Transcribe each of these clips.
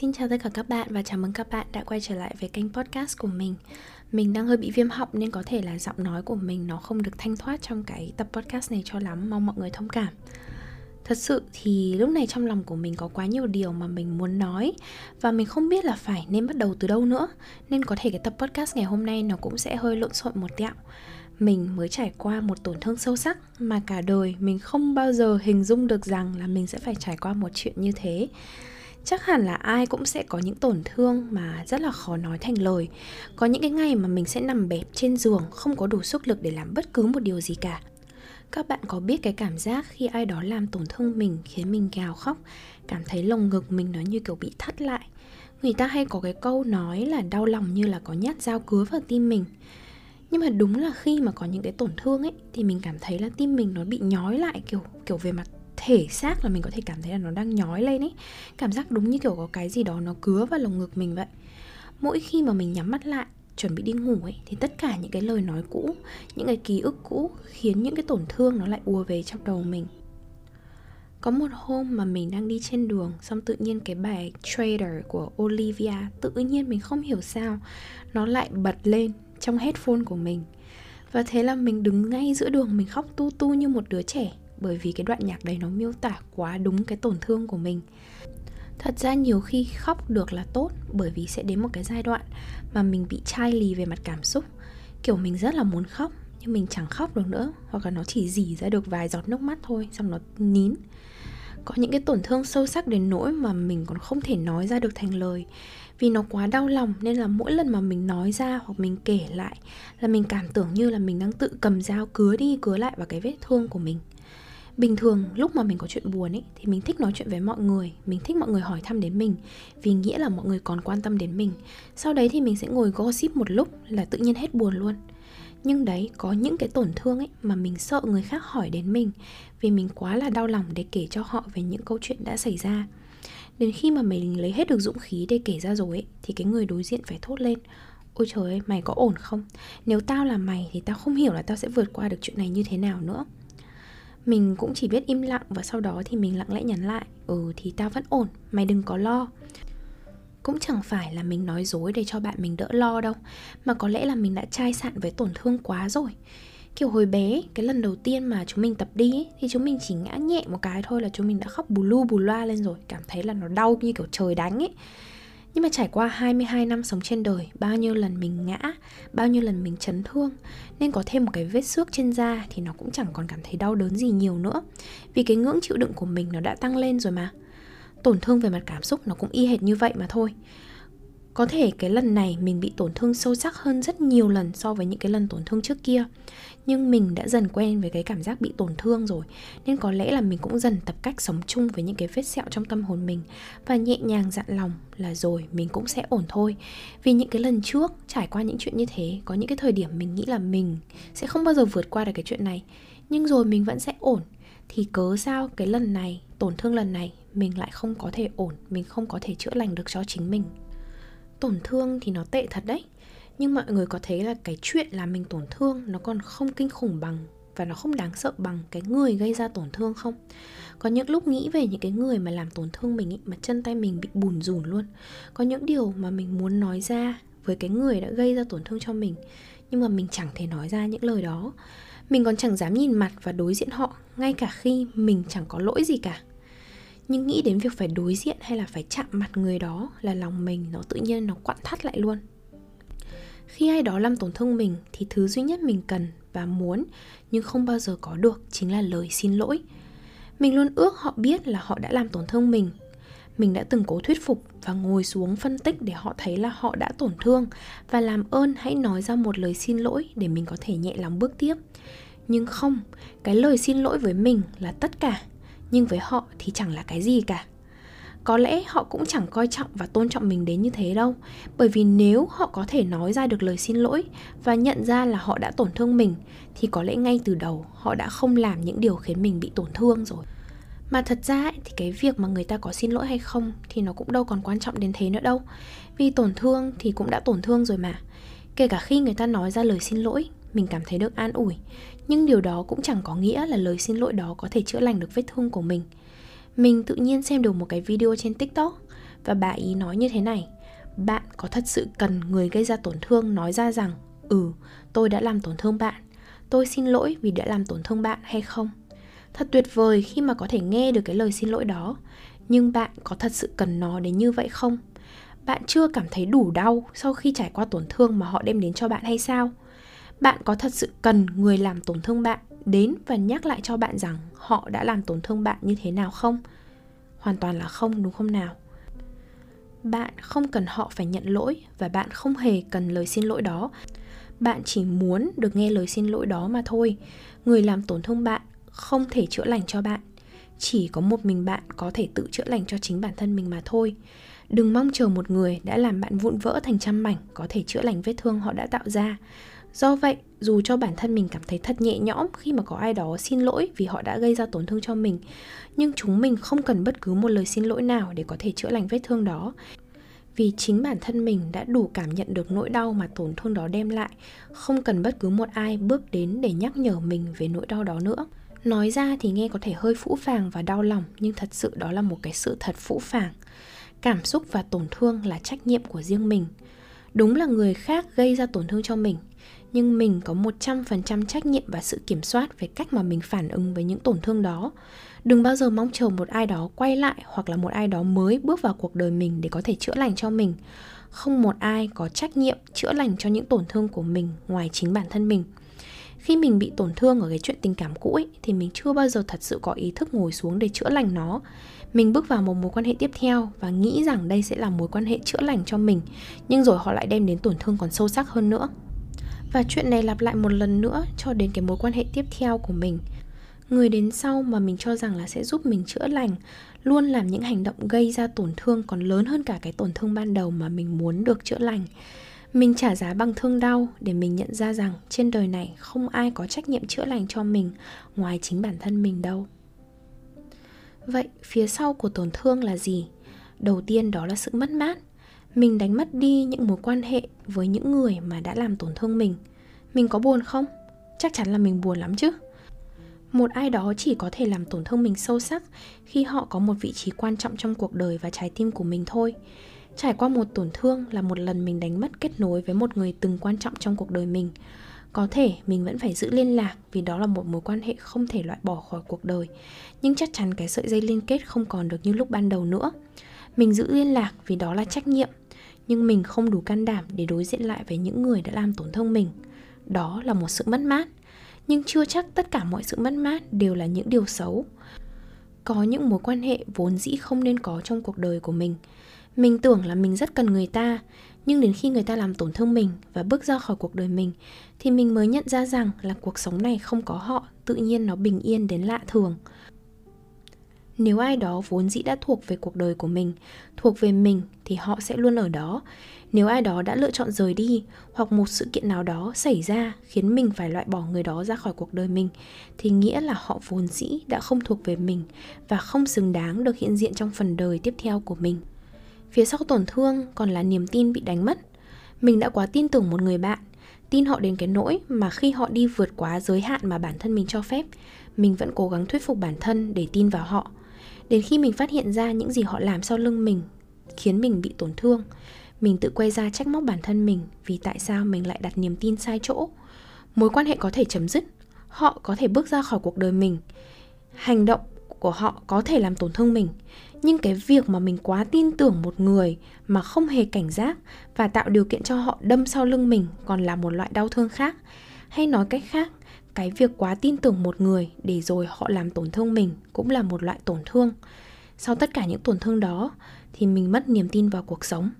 Xin chào tất cả các bạn và chào mừng các bạn đã quay trở lại với kênh podcast của mình. Mình đang hơi bị viêm họng nên có thể là giọng nói của mình nó không được thanh thoát trong cái tập podcast này cho lắm. Mong mọi người thông cảm. Thật sự thì lúc này trong lòng của mình có quá nhiều điều mà mình muốn nói Và mình không biết là phải nên bắt đầu từ đâu nữa, Nên có thể cái tập podcast ngày hôm nay nó cũng sẽ hơi lộn xộn một tẹo. Mình mới trải qua một tổn thương sâu sắc mà cả đời mình không bao giờ hình dung được rằng là mình sẽ phải trải qua một chuyện như thế chắc hẳn là ai cũng sẽ có những tổn thương mà rất là khó nói thành lời. Có những cái ngày mà mình sẽ nằm bẹp trên giường, không có đủ sức lực để làm bất cứ một điều gì cả. Các bạn có biết cái cảm giác khi ai đó làm tổn thương mình khiến mình gào khóc, cảm thấy lồng ngực mình nó như kiểu bị thắt lại? Người ta hay có cái câu nói là đau lòng như là có nhát dao cứa vào tim mình. Nhưng mà đúng là khi mà có những cái tổn thương ấy, thì mình cảm thấy là tim mình nó bị nhói lại kiểu kiểu về mặt thể xác là mình có thể cảm thấy là nó đang nhói lên ấy. Cảm giác đúng như kiểu có cái gì đó nó cứa vào lồng ngực mình vậy. Mỗi khi mà mình nhắm mắt lại, chuẩn bị đi ngủ ấy, thì tất cả những cái lời nói cũ, những cái ký ức cũ khiến những cái tổn thương nó lại ùa về trong đầu mình. Có một hôm mà mình đang đi trên đường, xong tự nhiên cái bài Trader của Olivia tự nhiên mình không hiểu sao nó lại bật lên trong headphone của mình. Và thế là mình đứng ngay giữa đường, mình khóc tu tu như một đứa trẻ bởi vì cái đoạn nhạc đấy nó miêu tả quá đúng cái tổn thương của mình. Thật ra nhiều khi khóc được là tốt, bởi vì sẽ đến một cái giai đoạn mà mình bị chai lì về mặt cảm xúc. Kiểu mình rất là muốn khóc, nhưng mình chẳng khóc được nữa, hoặc là nó chỉ dỉ ra được vài giọt nước mắt thôi, xong nó nín. Có những cái tổn thương sâu sắc đến nỗi mà mình còn không thể nói ra được thành lời. Vì nó quá đau lòng nên là mỗi lần mà mình nói ra hoặc mình kể lại là mình cảm tưởng như là mình đang tự cầm dao cứa đi cứa lại vào cái vết thương của mình bình thường, lúc mà mình có chuyện buồn ấy thì mình thích nói chuyện với mọi người, mình thích mọi người hỏi thăm đến mình, vì nghĩa là mọi người còn quan tâm đến mình. Sau đấy thì mình sẽ ngồi gossip một lúc là tự nhiên hết buồn luôn. Nhưng đấy, có những cái tổn thương ấy mà mình sợ người khác hỏi đến mình, vì mình quá là đau lòng để kể cho họ về những câu chuyện đã xảy ra. Đến khi mà mình lấy hết được dũng khí để kể ra rồi ấy, thì cái người đối diện phải thốt lên, ôi trời ơi, mày có ổn không? Nếu tao là mày thì tao không hiểu là tao sẽ vượt qua được chuyện này như thế nào nữa mình cũng chỉ biết im lặng và sau đó thì mình lặng lẽ nhắn lại. Ừ thì tao vẫn ổn mày đừng có lo. Cũng chẳng phải là mình nói dối để cho bạn mình đỡ lo đâu mà có lẽ là mình đã chai sạn với tổn thương quá rồi. Kiểu hồi bé cái lần đầu tiên mà chúng mình tập đi ấy, thì chúng mình chỉ ngã nhẹ một cái thôi là chúng mình đã khóc bù lu bù loa lên rồi cảm thấy là nó đau như kiểu trời đánh ấy nhưng mà trải qua 22 năm sống trên đời, Bao nhiêu lần mình ngã, Bao nhiêu lần mình chấn thương, Nên có thêm một cái vết xước trên da Thì nó cũng chẳng còn cảm thấy đau đớn gì nhiều nữa. Vì cái ngưỡng chịu đựng của mình nó đã tăng lên rồi mà. Tổn thương về mặt cảm xúc nó cũng y hệt như vậy mà thôi có thể cái lần này mình bị tổn thương sâu sắc hơn rất nhiều lần so với những cái lần tổn thương trước kia. Nhưng mình đã dần quen với cái cảm giác bị tổn thương rồi, nên có lẽ là mình cũng dần tập cách sống chung với những cái vết sẹo trong tâm hồn mình và nhẹ nhàng dặn lòng là rồi mình cũng sẽ ổn thôi. Vì những cái lần trước trải qua những chuyện như thế, có những cái thời điểm mình nghĩ là mình sẽ không bao giờ vượt qua được cái chuyện này, nhưng rồi mình vẫn sẽ ổn. Thì cớ sao cái lần này, tổn thương lần này mình lại không có thể ổn, mình không có thể chữa lành được cho chính mình? Tổn thương thì nó tệ thật đấy. Nhưng mọi người có thấy là cái chuyện là mình tổn thương nó còn không kinh khủng bằng và nó không đáng sợ bằng cái người gây ra tổn thương không? Có những lúc nghĩ về những cái người mà làm tổn thương mình ý, mà chân tay mình bị bùn rùn luôn. Có những điều mà mình muốn nói ra với cái người đã gây ra tổn thương cho mình nhưng mà mình chẳng thể nói ra những lời đó. Mình còn chẳng dám nhìn mặt và đối diện họ ngay cả khi mình chẳng có lỗi gì cả nhưng nghĩ đến việc phải đối diện hay là phải chạm mặt người đó là lòng mình nó tự nhiên nó quặn thắt lại luôn. Khi ai đó làm tổn thương mình thì thứ duy nhất mình cần và muốn nhưng không bao giờ có được chính là lời xin lỗi. Mình luôn ước họ biết là họ đã làm tổn thương mình. Mình đã từng cố thuyết phục và ngồi xuống phân tích để họ thấy là họ đã tổn thương và làm ơn hãy nói ra một lời xin lỗi để mình có thể nhẹ lòng bước tiếp. Nhưng không, cái lời xin lỗi với mình là tất cả nhưng với họ thì chẳng là cái gì cả. Có lẽ họ cũng chẳng coi trọng và tôn trọng mình đến như thế đâu. Bởi vì nếu họ có thể nói ra được lời xin lỗi và nhận ra là họ đã tổn thương mình thì có lẽ ngay từ đầu họ đã không làm những điều khiến mình bị tổn thương rồi. Mà thật ra ấy, thì cái việc mà người ta có xin lỗi hay không thì nó cũng đâu còn quan trọng đến thế nữa đâu. Vì tổn thương thì cũng đã tổn thương rồi mà. Kể cả khi người ta nói ra lời xin lỗi mình cảm thấy được an ủi. Nhưng điều đó cũng chẳng có nghĩa là lời xin lỗi đó có thể chữa lành được vết thương của mình. Mình tự nhiên xem được một cái video trên tiktok và bà ý nói như thế này, bạn có thật sự cần người gây ra tổn thương nói ra rằng ừ tôi đã làm tổn thương bạn, tôi xin lỗi vì đã làm tổn thương bạn hay không? Thật tuyệt vời khi mà có thể nghe được cái lời xin lỗi đó. Nhưng bạn có thật sự cần nó đến như vậy không? Bạn chưa cảm thấy đủ đau sau khi trải qua tổn thương mà họ đem đến cho bạn hay sao? Bạn có thật sự cần người làm tổn thương bạn đến và nhắc lại cho bạn rằng họ đã làm tổn thương bạn như thế nào không? Hoàn toàn là không, đúng không nào? Bạn không cần họ phải nhận lỗi và bạn không hề cần lời xin lỗi đó. Bạn chỉ muốn được nghe lời xin lỗi đó mà thôi. Người làm tổn thương bạn không thể chữa lành cho bạn. Chỉ có một mình bạn có thể tự chữa lành cho chính bản thân mình mà thôi. Đừng mong chờ một người đã làm bạn vụn vỡ thành trăm mảnh có thể chữa lành vết thương họ đã tạo ra do vậy, dù cho bản thân mình cảm thấy thật nhẹ nhõm khi mà có ai đó xin lỗi vì họ đã gây ra tổn thương cho mình, nhưng chúng mình không cần bất cứ một lời xin lỗi nào để có thể chữa lành vết thương đó. Vì chính bản thân mình đã đủ cảm nhận được nỗi đau mà tổn thương đó đem lại, không cần bất cứ một ai bước đến để nhắc nhở mình về nỗi đau đó nữa. Nói ra thì nghe có thể hơi phũ phàng và đau lòng, nhưng thật sự đó là một cái sự thật phũ phàng. Cảm xúc và tổn thương là trách nhiệm của riêng mình. Đúng là người khác gây ra tổn thương cho mình nhưng mình có 100% trách nhiệm và sự kiểm soát về cách mà mình phản ứng với những tổn thương đó. Đừng bao giờ mong chờ một ai đó quay lại hoặc là một ai đó mới bước vào cuộc đời mình để có thể chữa lành cho mình. Không một ai có trách nhiệm chữa lành cho những tổn thương của mình ngoài chính bản thân mình. Khi mình bị tổn thương ở cái chuyện tình cảm cũ ấy, thì mình chưa bao giờ thật sự có ý thức ngồi xuống để chữa lành nó. Mình bước vào một mối quan hệ tiếp theo và nghĩ rằng đây sẽ là mối quan hệ chữa lành cho mình, nhưng rồi họ lại đem đến tổn thương còn sâu sắc hơn nữa. Và chuyện này lặp lại một lần nữa cho đến cái mối quan hệ tiếp theo của mình. Người đến sau mà mình cho rằng là sẽ giúp mình chữa lành, Luôn làm những hành động gây ra tổn thương còn lớn hơn cả cái tổn thương ban đầu mà mình muốn được chữa lành. Mình trả giá bằng thương đau để mình nhận ra rằng trên đời này không ai có trách nhiệm chữa lành cho mình ngoài chính bản thân mình đâu. Vậy phía sau của tổn thương là gì? Đầu tiên đó là sự mất mát mình đánh mất đi những mối quan hệ với những người mà đã làm tổn thương mình. Mình có buồn không? Chắc chắn là mình buồn lắm chứ. Một ai đó chỉ có thể làm tổn thương mình sâu sắc khi họ có một vị trí quan trọng trong cuộc đời và trái tim của mình thôi. Trải qua một tổn thương là một lần mình đánh mất kết nối với một người từng quan trọng trong cuộc đời mình. Có thể mình vẫn phải giữ liên lạc vì đó là một mối quan hệ không thể loại bỏ khỏi cuộc đời. Nhưng chắc chắn cái sợi dây liên kết không còn được như lúc ban đầu nữa mình giữ liên lạc vì đó là trách nhiệm, nhưng mình không đủ can đảm để đối diện lại với những người đã làm tổn thương mình. Đó là một sự mất mát, nhưng chưa chắc tất cả mọi sự mất mát đều là những điều xấu. Có những mối quan hệ vốn dĩ không nên có trong cuộc đời của mình. Mình tưởng là mình rất cần người ta, nhưng đến khi người ta làm tổn thương mình và bước ra khỏi cuộc đời mình, thì mình mới nhận ra rằng là cuộc sống này không có họ, tự nhiên nó bình yên đến lạ thường nếu ai đó vốn dĩ đã thuộc về cuộc đời của mình, thuộc về mình thì họ sẽ luôn ở đó. Nếu ai đó đã lựa chọn rời đi, hoặc một sự kiện nào đó xảy ra khiến mình phải loại bỏ người đó ra khỏi cuộc đời mình, thì nghĩa là họ vốn dĩ đã không thuộc về mình và không xứng đáng được hiện diện trong phần đời tiếp theo của mình. Phía sau tổn thương còn là niềm tin bị đánh mất. Mình đã quá tin tưởng một người bạn, tin họ đến cái nỗi mà khi họ đi vượt quá giới hạn mà bản thân mình cho phép, mình vẫn cố gắng thuyết phục bản thân để tin vào họ đến khi mình phát hiện ra những gì họ làm sau lưng mình khiến mình bị tổn thương, mình tự quay ra trách móc bản thân mình vì tại sao mình lại đặt niềm tin sai chỗ. Mối quan hệ có thể chấm dứt, họ có thể bước ra khỏi cuộc đời mình, hành động của họ có thể làm tổn thương mình. Nhưng cái việc mà mình quá tin tưởng một người mà không hề cảnh giác và tạo điều kiện cho họ đâm sau lưng mình còn là một loại đau thương khác. Hay nói cách khác cái việc quá tin tưởng một người để rồi họ làm tổn thương mình cũng là một loại tổn thương. Sau tất cả những tổn thương đó thì mình mất niềm tin vào cuộc sống.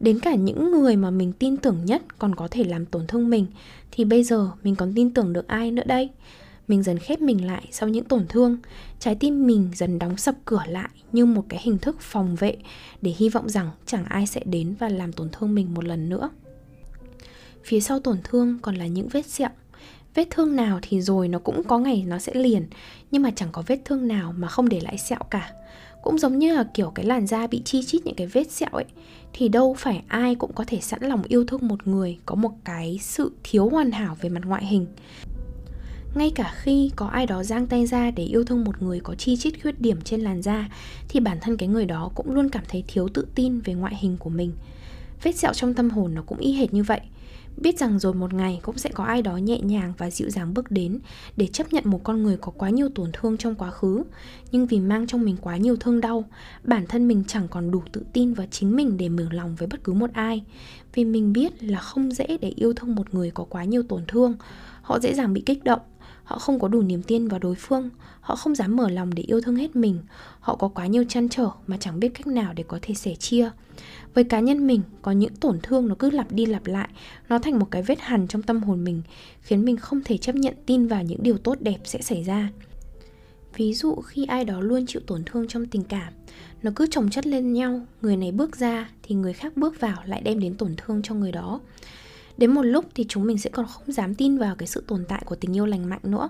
Đến cả những người mà mình tin tưởng nhất còn có thể làm tổn thương mình, thì bây giờ mình còn tin tưởng được ai nữa đây? Mình dần khép mình lại sau những tổn thương. Trái tim mình dần đóng sập cửa lại như một cái hình thức phòng vệ để hy vọng rằng chẳng ai sẽ đến và làm tổn thương mình một lần nữa. Phía sau tổn thương còn là những vết sẹo vết thương nào thì rồi nó cũng có ngày nó sẽ liền. Nhưng mà chẳng có vết thương nào mà không để lại sẹo cả. Cũng giống như là kiểu cái làn da bị chi chít những cái vết sẹo ấy, thì đâu phải ai cũng có thể sẵn lòng yêu thương một người có một cái sự thiếu hoàn hảo về mặt ngoại hình. Ngay cả khi có ai đó giang tay ra để yêu thương một người có chi chít khuyết điểm trên làn da, thì bản thân cái người đó cũng luôn cảm thấy thiếu tự tin về ngoại hình của mình. Vết sẹo trong tâm hồn nó cũng y hệt như vậy biết rằng rồi một ngày cũng sẽ có ai đó nhẹ nhàng và dịu dàng bước đến để chấp nhận một con người có quá nhiều tổn thương trong quá khứ. Nhưng vì mang trong mình quá nhiều thương đau, bản thân mình chẳng còn đủ tự tin vào chính mình để mở lòng với bất cứ một ai. Vì mình biết là không dễ để yêu thương một người có quá nhiều tổn thương, họ dễ dàng bị kích động họ không có đủ niềm tin vào đối phương. Họ không dám mở lòng để yêu thương hết mình. Họ có quá nhiều chăn trở mà chẳng biết cách nào để có thể sẻ chia. Với cá nhân mình, có những tổn thương nó cứ lặp đi lặp lại. Nó thành một cái vết hằn trong tâm hồn mình, khiến mình không thể chấp nhận tin vào những điều tốt đẹp sẽ xảy ra. Ví dụ, khi ai đó luôn chịu tổn thương trong tình cảm, nó cứ chồng chất lên nhau, người này bước ra thì người khác bước vào lại đem đến tổn thương cho người đó đến một lúc thì chúng mình sẽ còn không dám tin vào cái sự tồn tại của tình yêu lành mạnh nữa.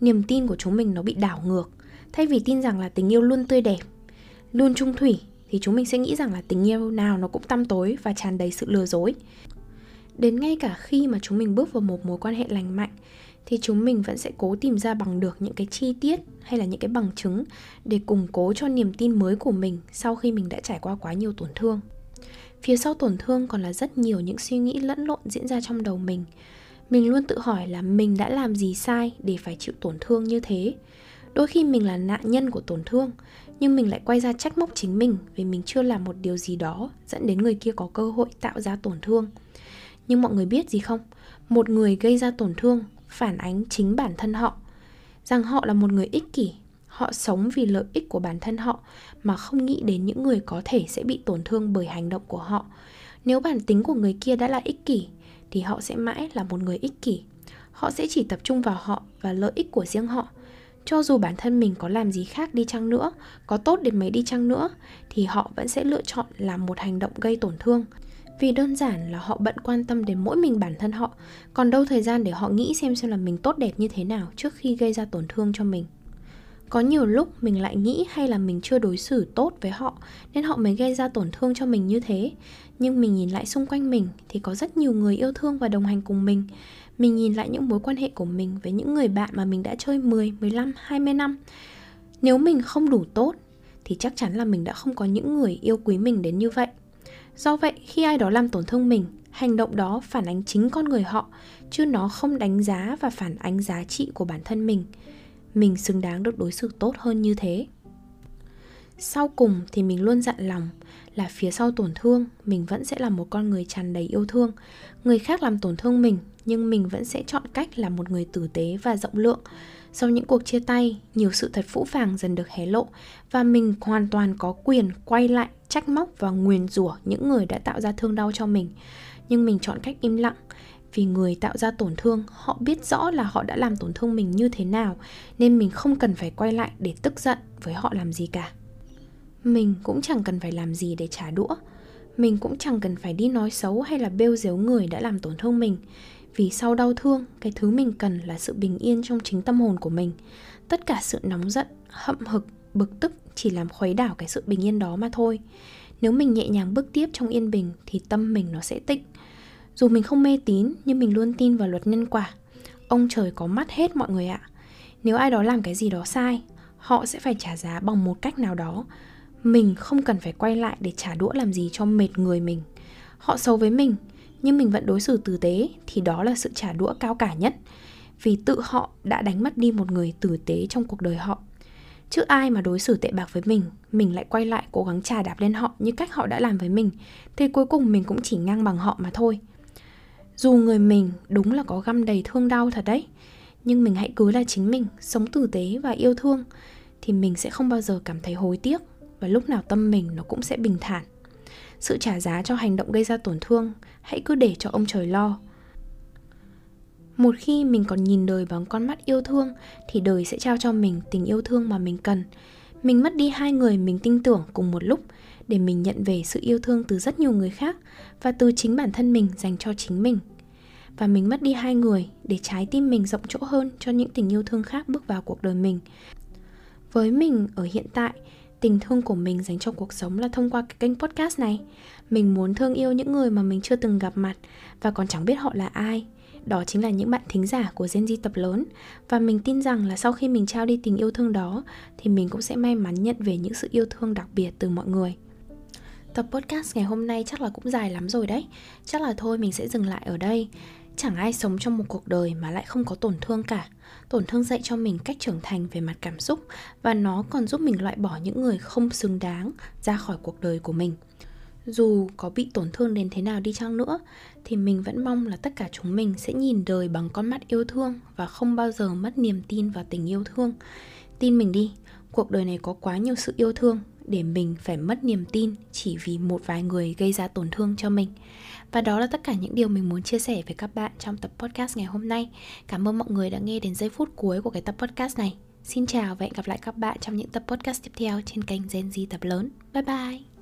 Niềm tin của chúng mình nó bị đảo ngược, thay vì tin rằng là tình yêu luôn tươi đẹp, luôn trung thủy, thì chúng mình sẽ nghĩ rằng là tình yêu nào nó cũng tăm tối và tràn đầy sự lừa dối. Đến ngay cả khi mà chúng mình bước vào một mối quan hệ lành mạnh, thì chúng mình vẫn sẽ cố tìm ra bằng được những cái chi tiết hay là những cái bằng chứng để củng cố cho niềm tin mới của mình sau khi mình đã trải qua quá nhiều tổn thương phía sau tổn thương còn là rất nhiều những suy nghĩ lẫn lộn diễn ra trong đầu mình. Mình luôn tự hỏi là mình đã làm gì sai để phải chịu tổn thương như thế. Đôi khi mình là nạn nhân của tổn thương, nhưng mình lại quay ra trách móc chính mình vì mình chưa làm một điều gì đó dẫn đến người kia có cơ hội tạo ra tổn thương. Nhưng mọi người biết gì không? Một người gây ra tổn thương phản ánh chính bản thân họ. Rằng họ là một người ích kỷ họ sống vì lợi ích của bản thân họ mà không nghĩ đến những người có thể sẽ bị tổn thương bởi hành động của họ. Nếu bản tính của người kia đã là ích kỷ, thì họ sẽ mãi là một người ích kỷ. Họ sẽ chỉ tập trung vào họ và lợi ích của riêng họ. Cho dù bản thân mình có làm gì khác đi chăng nữa, có tốt đến mấy đi chăng nữa, thì họ vẫn sẽ lựa chọn làm một hành động gây tổn thương. Vì đơn giản là họ bận quan tâm đến mỗi mình bản thân họ, còn đâu thời gian để họ nghĩ xem xem là mình tốt đẹp như thế nào trước khi gây ra tổn thương cho mình có nhiều lúc mình lại nghĩ hay là mình chưa đối xử tốt với họ nên họ mới gây ra tổn thương cho mình như thế. Nhưng mình nhìn lại xung quanh mình thì có rất nhiều người yêu thương và đồng hành cùng mình. Mình nhìn lại những mối quan hệ của mình với những người bạn mà mình đã chơi 10, 15, 20 năm. Nếu mình không đủ tốt thì chắc chắn là mình đã không có những người yêu quý mình đến như vậy. Do vậy khi ai đó làm tổn thương mình hành động đó phản ánh chính con người họ chứ nó không đánh giá và phản ánh giá trị của bản thân mình mình xứng đáng được đối xử tốt hơn như thế. Sau cùng thì mình luôn dặn lòng là phía sau tổn thương, mình vẫn sẽ là một con người tràn đầy yêu thương. Người khác làm tổn thương mình, nhưng mình vẫn sẽ chọn cách là một người tử tế và rộng lượng. Sau những cuộc chia tay, nhiều sự thật phũ phàng dần được hé lộ và mình hoàn toàn có quyền quay lại, trách móc và nguyền rủa những người đã tạo ra thương đau cho mình. Nhưng mình chọn cách im lặng vì người tạo ra tổn thương, họ biết rõ là họ đã làm tổn thương mình như thế nào, nên mình không cần phải quay lại để tức giận với họ làm gì cả. Mình cũng chẳng cần phải làm gì để trả đũa. Mình cũng chẳng cần phải đi nói xấu hay là bêu dếu người đã làm tổn thương mình. Vì sau đau thương, cái thứ mình cần là sự bình yên trong chính tâm hồn của mình. Tất cả sự nóng giận, hậm hực, bực tức chỉ làm khuấy đảo cái sự bình yên đó mà thôi. Nếu mình nhẹ nhàng bước tiếp trong yên bình thì tâm mình nó sẽ tịnh dù mình không mê tín, nhưng mình luôn tin vào luật nhân quả. Ông trời có mắt hết mọi người ạ. Nếu ai đó làm cái gì đó sai, họ sẽ phải trả giá bằng một cách nào đó. Mình không cần phải quay lại để trả đũa làm gì cho mệt người mình. Họ xấu với mình, nhưng mình vẫn đối xử tử tế, thì đó là sự trả đũa cao cả nhất. Vì tự họ đã đánh mất đi một người tử tế trong cuộc đời họ. Chứ ai mà đối xử tệ bạc với mình mình lại quay lại cố gắng trà đạp lên họ như cách họ đã làm với mình, thì cuối cùng mình cũng chỉ ngang bằng họ mà thôi dù người mình đúng là có găm đầy thương đau thật đấy, nhưng mình hãy cứ là chính mình, sống tử tế và yêu thương, thì mình sẽ không bao giờ cảm thấy hối tiếc và lúc nào tâm mình nó cũng sẽ bình thản. Sự trả giá cho hành động gây ra tổn thương, hãy cứ để cho ông trời lo. Một khi mình còn nhìn đời bằng con mắt yêu thương, thì đời sẽ trao cho mình tình yêu thương mà mình cần. Mình mất đi hai người mình tin tưởng cùng một lúc để mình nhận về sự yêu thương từ rất nhiều người khác và từ chính bản thân mình dành cho chính mình. Và mình mất đi hai người để trái tim mình rộng chỗ hơn cho những tình yêu thương khác bước vào cuộc đời mình. Với mình ở hiện tại, tình thương của mình dành cho cuộc sống là thông qua cái kênh podcast này. Mình muốn thương yêu những người mà mình chưa từng gặp mặt và còn chẳng biết họ là ai. Đó chính là những bạn thính giả của Gen Z tập lớn. Và mình tin rằng là sau khi mình trao đi tình yêu thương đó, thì mình cũng sẽ may mắn nhận về những sự yêu thương đặc biệt từ mọi người tập podcast ngày hôm nay chắc là cũng dài lắm rồi đấy. Chắc là thôi mình sẽ dừng lại ở đây. Chẳng ai sống trong một cuộc đời mà lại không có tổn thương cả. Tổn thương dạy cho mình cách trưởng thành về mặt cảm xúc và nó còn giúp mình loại bỏ những người không xứng đáng ra khỏi cuộc đời của mình. Dù có bị tổn thương đến thế nào đi chăng nữa, thì mình vẫn mong là tất cả chúng mình sẽ nhìn đời bằng con mắt yêu thương và không bao giờ mất niềm tin vào tình yêu thương. Tin mình đi, cuộc đời này có quá nhiều sự yêu thương để mình phải mất niềm tin chỉ vì một vài người gây ra tổn thương cho mình. Và đó là tất cả những điều mình muốn chia sẻ với các bạn trong tập podcast ngày hôm nay. Cảm ơn mọi người đã nghe đến giây phút cuối của cái tập podcast này. Xin chào và hẹn gặp lại các bạn trong những tập podcast tiếp theo trên kênh Gen Z tập lớn. Bye bye!